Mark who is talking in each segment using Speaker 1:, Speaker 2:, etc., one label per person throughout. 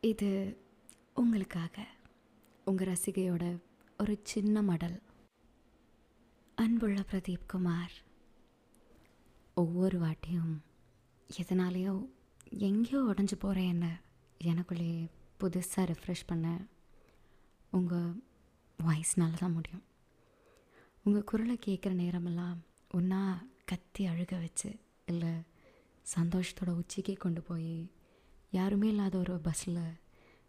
Speaker 1: இது உங்களுக்காக. உங்கள் ரசிகையோட ஒரு சின்ன மடல். அன்புள்ள பிரதீப் குமார் ஒவ்வொரு வாட்டியும் எதனாலேயோ எங்கேயோ உடஞ்சி போகிற என்ன எனக்குள்ளேயே புதுசாக ரெஃப்ரெஷ் பண்ண உங்கள் வாய்ஸ்னால தான் முடியும். உங்கள் குரலை கேட்குற நேரமெல்லாம் ஒன்றா கத்தி அழுக வச்சு இல்லை சந்தோஷத்தோட உச்சிக்கே கொண்டு போய் யாருமே இல்லாத ஒரு பஸ்ஸில்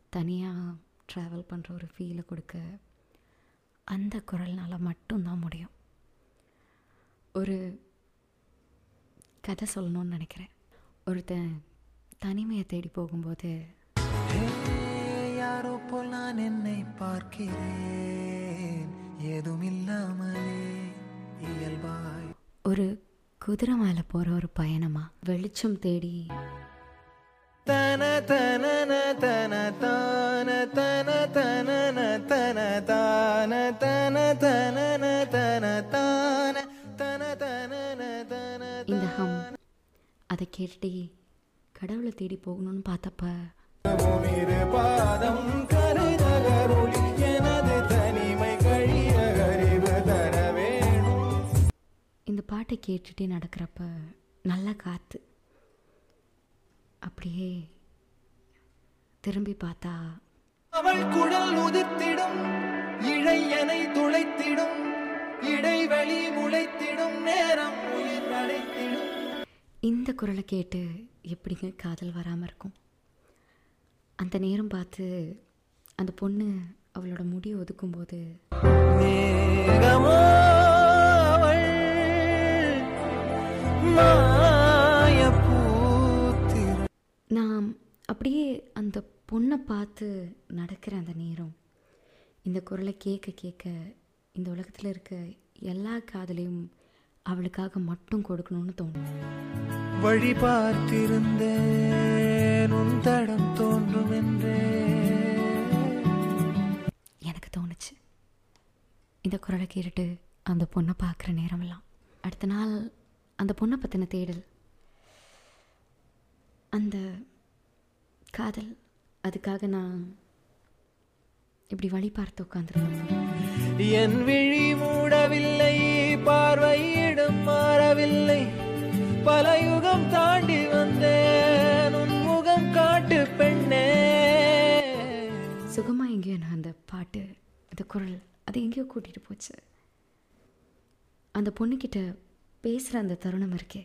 Speaker 1: தனியாக ட்ராவல் பண்ணுற ஒரு ஃபீலை கொடுக்க அந்த குரல்னால் மட்டும்தான் முடியும். ஒரு கதை சொல்லணும்னு நினைக்கிறேன். ஒருத்தன் தனிமையை தேடி போகும்போது
Speaker 2: யாரோ போல் நான் என்னை பார்க்கிறேன். ஏதுமில்லாமலே இயல்பாய்.
Speaker 1: ஒரு குதிரை மேலே போகிற ஒரு பயணமா? வெளிச்சம் தேடி
Speaker 2: தன தன தான தன தனன தன தான தன தனன தன தான தன தனன தன
Speaker 1: இந்த ஹம் அதை கேட்டுட்டே கடவுளை தேடி போகணும்னு பார்த்தப்ப
Speaker 2: பாதம் கருதகருளி எனது தனிமை கழிய அறிவு தர வேணும்
Speaker 1: இந்த பாட்டை கேட்டுட்டே நடக்கிறப்ப நல்ல காற்று அப்படியே திரும்பி பார்த்தா
Speaker 2: அவள் குழல் உதிர்த்திடும் இழையனை துளைத்திடும் இடைவெளி முளைத்திடும் நேரம் உயிர்
Speaker 1: இந்த குரலை கேட்டு எப்படிங்க காதல் வராமல் இருக்கும்? அந்த நேரம் பார்த்து அந்த பொண்ணு அவளோட முடியை ஒதுக்கும்போது
Speaker 2: மேகமோ
Speaker 1: நான் அப்படியே அந்த பொண்ணை பார்த்து நடக்கிற அந்த நேரம் இந்த குரலை கேட்க கேட்க இந்த உலகத்தில் இருக்க எல்லா காதலையும் அவளுக்காக மட்டும் கொடுக்கணும்னு தோணும்.
Speaker 2: வழி பார்த்திருந்தேன் தடம் தோன்றும் என்றே.
Speaker 1: எனக்கு தோணுச்சு. இந்த குரலை கேட்டுட்டு அந்த பொண்ணை பார்க்குற நேரமெல்லாம். அடுத்த நாள் அந்த பொண்ணை பற்றின தேடல் அந்த காதல் அதுக்காக நான் இப்படி வழி பார்த்து உட்காந்துருந்தேன்
Speaker 2: என் விழி மூடவில்லை பார்வையிடம் மாறவில்லை. பல யுகம் தாண்டி வந்தேன் உன் முகம் காட்டு பெண்ணே.
Speaker 1: சுகமாக எங்கேயோ நான் அந்த பாட்டு அந்த குரல் அது எங்கேயோ கூட்டிகிட்டு போச்சு. அந்த பொண்ணுக்கிட்ட பேசுகிற அந்த தருணம் இருக்கே.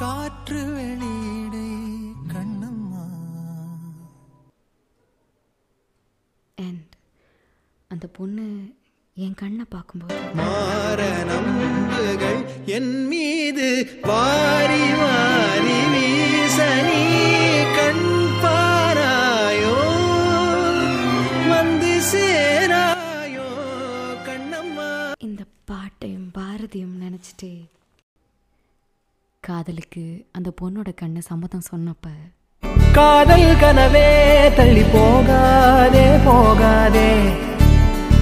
Speaker 2: காற்று வெளியிடை கண்ணம்மா.
Speaker 1: அண்ட் அந்த பொண்ணு என் கண்ணை பார்க்கும்போது
Speaker 2: மாற நம்புகள் என் மீது வாரி வாரி வீச நீ கண் பாராயோ வந்து சேராயோ கண்ணம்மா.
Speaker 1: இந்த பாட்டையும் பாரதியும் நினச்சிட்டே காதலுக்கு அந்த பொண்ணோட கண்ணு சம்மதம் சொன்னப்ப
Speaker 2: காதல் கனவே தள்ளி போகாதே போகாதே.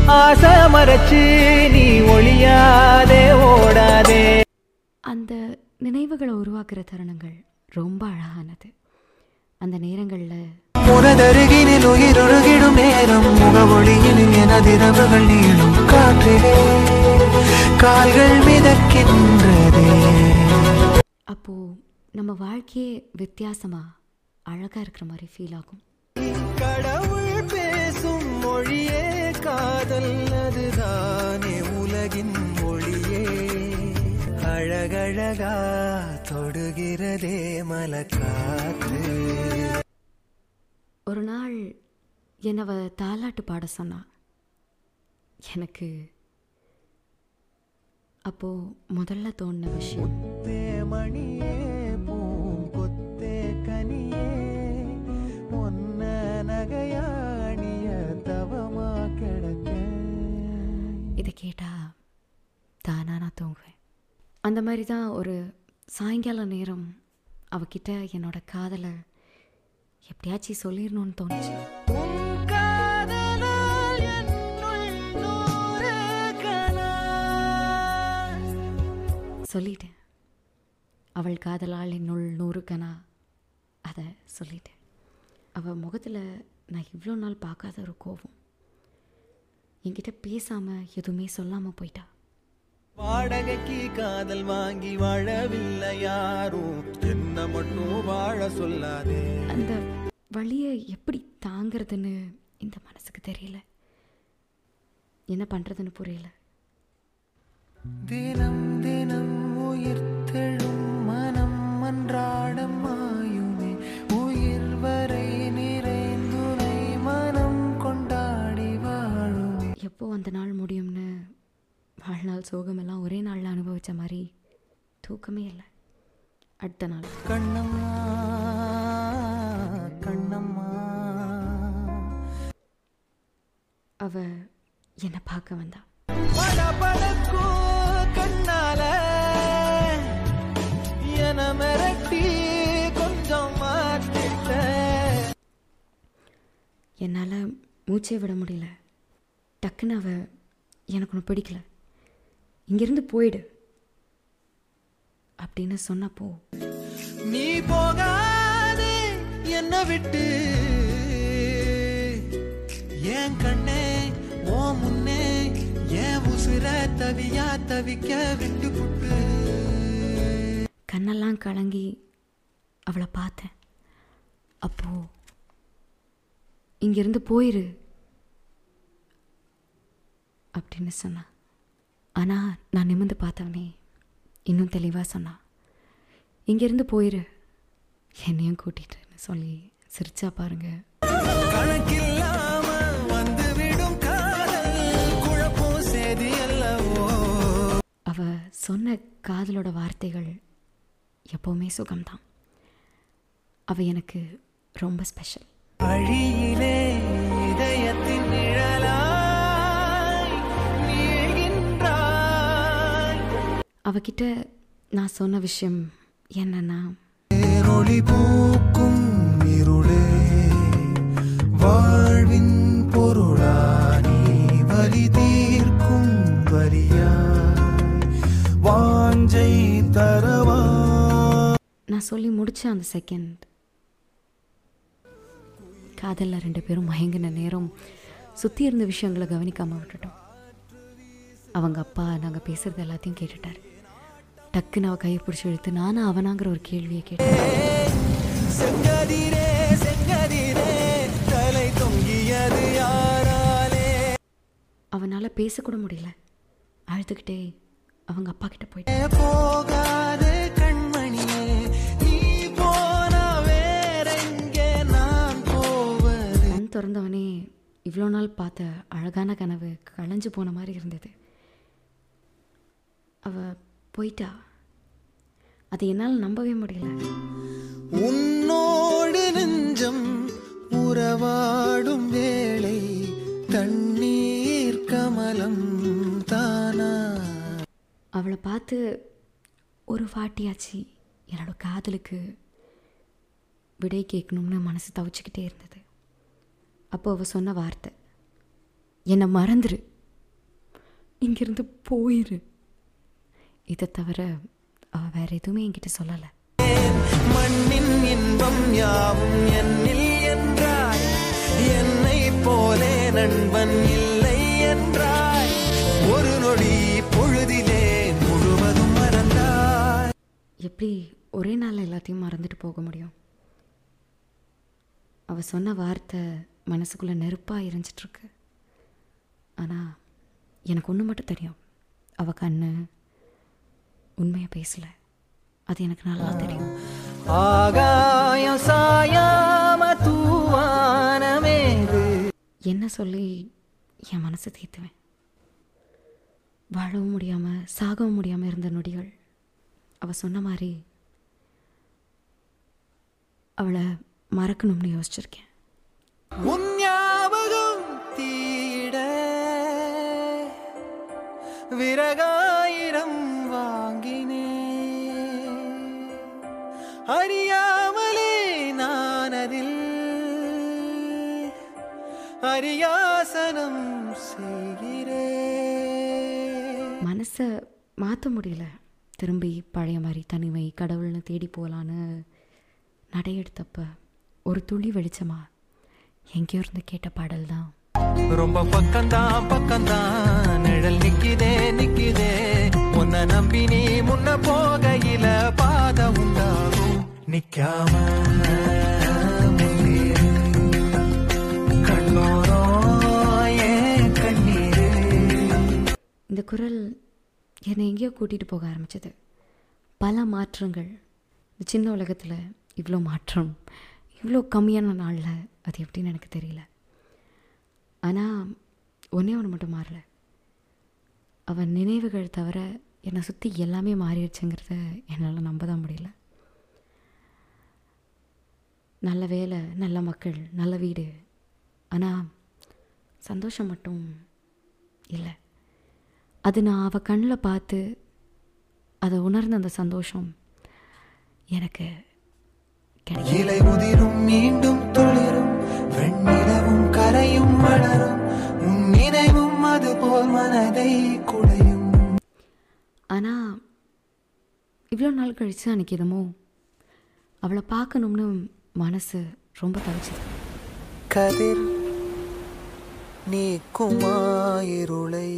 Speaker 2: ஆசை மறைச்சு நீ ஒளியாதே ஓடாதே.
Speaker 1: அந்த நினைவுகளை உருவாக்குற தருணங்கள் ரொம்ப அழகானது. அந்த நேரங்களில்
Speaker 2: உனதருகினில் உயிருருகிடும் நேரம் முகவொளியினில் எனதிரவுகள் நீளும் காற்றிலே. கால்கள் மிதக்கின்றதே.
Speaker 1: அப்போது நம்ம வாழ்க்கையே வித்தியாசமாக அழகாக இருக்கிற மாதிரி ஃபீல் ஆகும்.
Speaker 2: கடவுள் பேசும் மொழியே காதல் அதுதானே உலகின் மொழியே. அழகழகா தொடுகிறதே மலக்காற்று.
Speaker 1: ஒரு நாள் என்னவ தாலாட்டு பாட சொன்னா. எனக்கு அப்போது முதல்ல தோணின விஷயம்.
Speaker 2: தேமணியே பூங்கொத்தே கனியே ஒன்ன நகையாணிய தவமா கிடக்க.
Speaker 1: இதை கேட்டால் தானா நான் தூங்குவேன். அந்த மாதிரி தான் ஒரு சாயங்கால நேரம் அவகிட்ட என்னோட காதலை எப்படியாச்சும் சொல்லிடணும்னு தோணுச்சு. சொல்லிட்டேன். அவள் காதலால் என்னுள் நூறு கனா அதை சொல்லிட்டேன். அவள் முகத்தில் நான் இவ்வளோ நாள் பார்க்காத ஒரு கோபம். என்கிட்ட பேசாமல் எதுவுமே சொல்லாமல் போயிட்டா.
Speaker 2: வாடகைக்கு காதல் வாங்கி வாழவில்லை யாரும் என்ன மட்டும் வாழ சொல்லாதே.
Speaker 1: அந்த வழியை எப்படி தாங்கிறதுன்னு இந்த மனசுக்கு தெரியல. என்ன பண்ணுறதுன்னு புரியல.
Speaker 2: தினம் தினம் உயிர் அன்றாடம் மாயுமே. உயிர் வரை நிறைந்துனை மனம் கொண்டாடி வாழுமே.
Speaker 1: எப்போ அந்த நாள் முடியும்னு வாழ்நாள் சோகமெல்லாம் ஒரே நாளில் அனுபவித்த மாதிரி தூக்கமே இல்லை. அடுத்த நாள்.
Speaker 2: கண்ணம்மா கண்ணம்மா.
Speaker 1: அவ என்னை பார்க்க வந்தா.
Speaker 2: கண்ணால என
Speaker 1: என்னால் மூச்சே விட முடியல. டக்குன்னு அவ எனக்கு ஒன்று பிடிக்கல. இங்கேருந்து போயிடு. அப்படின்னு சொன்னப்போ
Speaker 2: நீ போகாதே என்ன விட்டு. என் கண்ணே ஓ முன்னே என் உசுர தவியா தவிக்க விட்டு புட்டு.
Speaker 1: கண்ணெல்லாம் கலங்கி அவளை பார்த்தேன். அப்போ இங்கேருந்து போயிரு. அப்படின்னு சொன்னான் ஆனால் நான் நிமிர்ந்து பார்த்தவனே இன்னும் தெளிவாக சொன்னான் இங்கேருந்து போயிரு. என்னையும் கூட்டிட்டுன்னு சொல்லி சிரிச்சா பாருங்க. அவ சொன்ன காதலோட வார்த்தைகள் எப்போவுமே சுகம்தான். அவ எனக்கு ரொம்ப ஸ்பெஷல்
Speaker 2: வழியிலே இதயத்தின் நிழலாய்
Speaker 1: அவகிட்ட நான் சொன்ன விஷயம் என்னன்னா
Speaker 2: ஒளி பூக்கும் இருளே வாழ்வின் பொருளா நீ வலி தீர்க்கும் வரியாய் வாஞ்சை தரவா
Speaker 1: நான் சொல்லி முடிச்ச அந்த செகண்ட் காதலில் ரெண்டு பேரும் மயங்கின நேரம் சுற்றி இருந்த விஷயங்களை கவனிக்காமல் விட்டுட்டோம். அவங்க அப்பா நாங்கள் பேசுகிறது எல்லாத்தையும் கேட்டுட்டார். டக்குன்னு அவள் கையை பிடிச்சி இழுத்து நானும் அவனாங்கிற ஒரு கேள்வியை கேட்டேன். அவனால் பேசக்கூட முடியல. அழுதுகிட்டே அவங்க அப்பா கிட்ட போயிட்டு திறந்தவனே இவ்வளோ நாள் பார்த்த அழகான கனவு களைஞ்சு போன மாதிரி இருந்தது. அவ போயிட்டா? அதை என்னால் நம்பவே முடியல.
Speaker 2: உன்னோடு நெஞ்சம் உறவாடும் வேளை தண்ணீர் கமலம் தானா?
Speaker 1: அவளை பார்த்து ஒரு வாட்டியாச்சு என்னோட காதலுக்கு விடை கேட்கணும்னு மனசு தவிச்சுக்கிட்டே இருந்தது. அப்போ அவ சொன்ன வார்த்தை. என்னை மறந்துரு. இங்கிருந்து போயிரு. இதை தவிர அவ வேற எதுவுமே என்கிட்ட சொல்லலை.
Speaker 2: மண்ணின் இன்பம் யாவும் என்னில் என்றாய். என்னை போலே நண்பன் இல்லை என்றாய். ஒரு நொடி பொழுதிலே முழுவதும் மறந்தாய்.
Speaker 1: எப்படி ஒரே நாளில் எல்லாத்தையும் மறந்துட்டு போக முடியும்? அவ சொன்ன வார்த்தை மனசுக்குள்ளே நெருப்பாக எரிஞ்சிட்ருக்கு. ஆனால் எனக்கு ஒன்று மட்டும் தெரியும். அவ கண்ணு உண்மையை பேசல. அது எனக்கு நல்லா தெரியும்.
Speaker 2: ஆகாயம் சாயாம தூவானமேது.
Speaker 1: என்ன சொல்லி என் மனசை தீர்த்துவேன் வாழவும் முடியாமல் சாகவும் முடியாமல் இருந்த நொடிகள். அவ சொன்ன மாதிரி அவளை மறக்கணும்னு யோசிச்சிருக்கேன்.
Speaker 2: உன் ஞாபகம் தீட விறகாயிரம் வாங்கினே. அறியாமலே நான் அதில் அரியாசனம் செய்கிறே.
Speaker 1: மனசை மாற்ற முடியல. திரும்பி பழைய மாதிரி தனிமை கடவுள்னு தேடி போகலான்னு நடையெடுத்தப்ப ஒரு துளி வெளிச்சமாக எங்கேயோ இருந்து கேட்ட பாடல் தான்.
Speaker 2: ரொம்ப பக்கம்தான் பக்கம்தான். நிழல் நிக்குதே நிக்குதே. உன்னை நம்பி நீ முன்ன போகையில பாத உண்டாகும். நிக்காம
Speaker 1: இந்த குரல் என்னை எங்கேயோ கூட்டிகிட்டு போக ஆரம்பிச்சது. பல மாற்றங்கள். இந்த சின்ன உலகத்தில் இவ்வளோ மாற்றம். இவ்வளோ கம்மியான நாளில் அது எப்படின்னு எனக்கு தெரியல. ஆனால் ஒன்றே ஒன்று மட்டும் மாறல. அவன் நினைவுகள் தவிர என்னை சுற்றி எல்லாமே மாறிடுச்சுங்கிறத என்னால் நம்ப தான் முடியல. நல்ல வேலை நல்ல மக்கள் நல்ல வீடு. ஆனால் சந்தோஷம் மட்டும் இல்லை. அது நான் அவள் கண்ணில் பார்த்து அதை உணர்ந்த அந்த சந்தோஷம் எனக்கு
Speaker 2: இலை உதிரும் மீண்டும் துளிரும். வெண்ணிலவும் கரையும் வளரும். உன் நினைவும் அது போல் மனதை குடையும்.
Speaker 1: ஆனால் இவ்வளோ நாள் கழித்து அன்றைக்கி என்னமோ அவளை பார்க்கணும்னு மனசு ரொம்ப தவிச்சது.
Speaker 2: கதிர் நீக்குமாயிருளை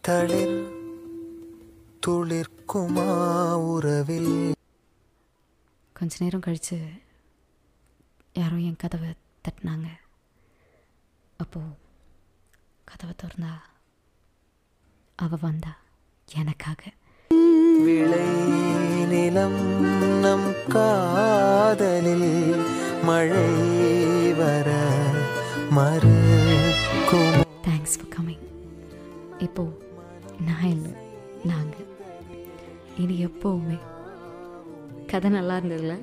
Speaker 2: தளிர் துளிர்க்குமா உறவில்.
Speaker 1: கொஞ்ச நேரம் கழித்து யாரோ என் கதவை தட்டினாங்க. அப்போது கதவை திறந்தா அவள் வந்தா எனக்காக.
Speaker 2: விளை நிலம் நம் காதலில் மழை வர மறுக்கும்?
Speaker 1: தேங்க்ஸ் ஃபார் கம்மிங் இப்போ நான் இல்லை நாங்கள் இனி எப்போவுமே கதை நல்லா இருந்ததில்ல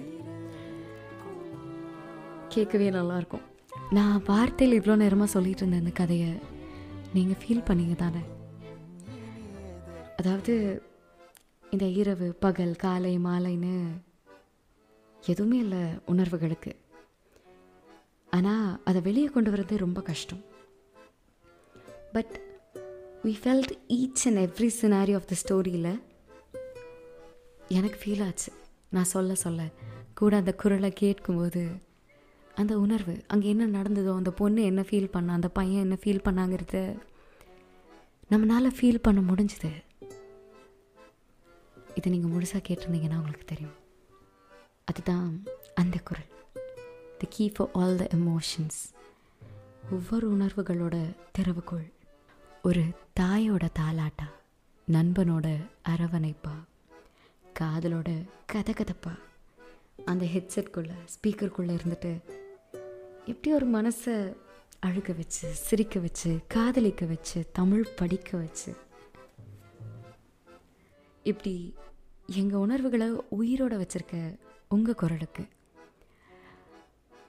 Speaker 1: கேட்கவே நல்லாயிருக்கும் நான் வார்த்தையில் இவ்வளோ நேரமாக சொல்லிட்டு இருந்தேன் இந்த கதையை நீங்கள் ஃபீல் பண்ணீங்க தானே? அதாவது இந்த இரவு பகல் காலை மாலைன்னு எதுவுமே இல்லை உணர்வுகளுக்கு. ஆனால் அதை வெளியே கொண்டு வரது ரொம்ப கஷ்டம். But we felt each and every scenario of the ஸ்டோரியில் எனக்கு ஃபீல் ஆச்சு. நான் சொல்ல சொல்ல கூட அந்த குரலை கேட்கும்போது அந்த உணர்வு அங்கே என்ன நடந்ததோ அந்த பொண்ணு என்ன ஃபீல் பண்ணா அந்த பையன் என்ன ஃபீல் பண்ணாங்கிறத நம்மளால் ஃபீல் பண்ண முடிஞ்சுது. இதை நீங்கள் முழுசாக கேட்டிருந்தீங்கன்னா உங்களுக்கு தெரியும். அதுதான் அந்த குரல். The key for all the emotions ஒவ்வொரு உணர்வுகளோட திறவுகோள். ஒரு தாயோட தாலாட்டா நண்பனோட அரவணைப்பா காதலோட கதகதப்பா. அந்த ஹெட்செட்குள்ளே ஸ்பீக்கருக்குள்ளே இருந்துட்டு எப்படி ஒரு மனசை அழுக வச்சு சிரிக்க வச்சு காதலிக்க வச்சு தமிழ் படிக்க வச்சு இப்படி எங்கள் உணர்வுகளை உயிரோட வச்சிருக்க உங்கள் குரலுக்கு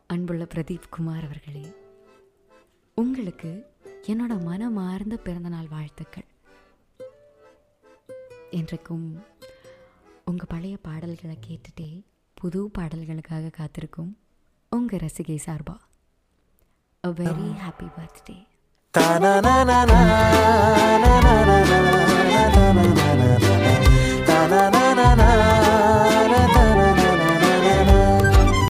Speaker 1: அன்புள்ள பிரதீப் குமார் அவர்களே உங்களுக்கு என்னோட மனமார்ந்த பிறந்தநாள் வாழ்த்துக்கள். என்றைக்கும் உங்கள் பழைய பாடல்களை கேட்டுட்டே புது பாடல்களுக்காக காத்திருக்கும் உங்கள் ரசிகை சார்பா. A very
Speaker 2: happy birthday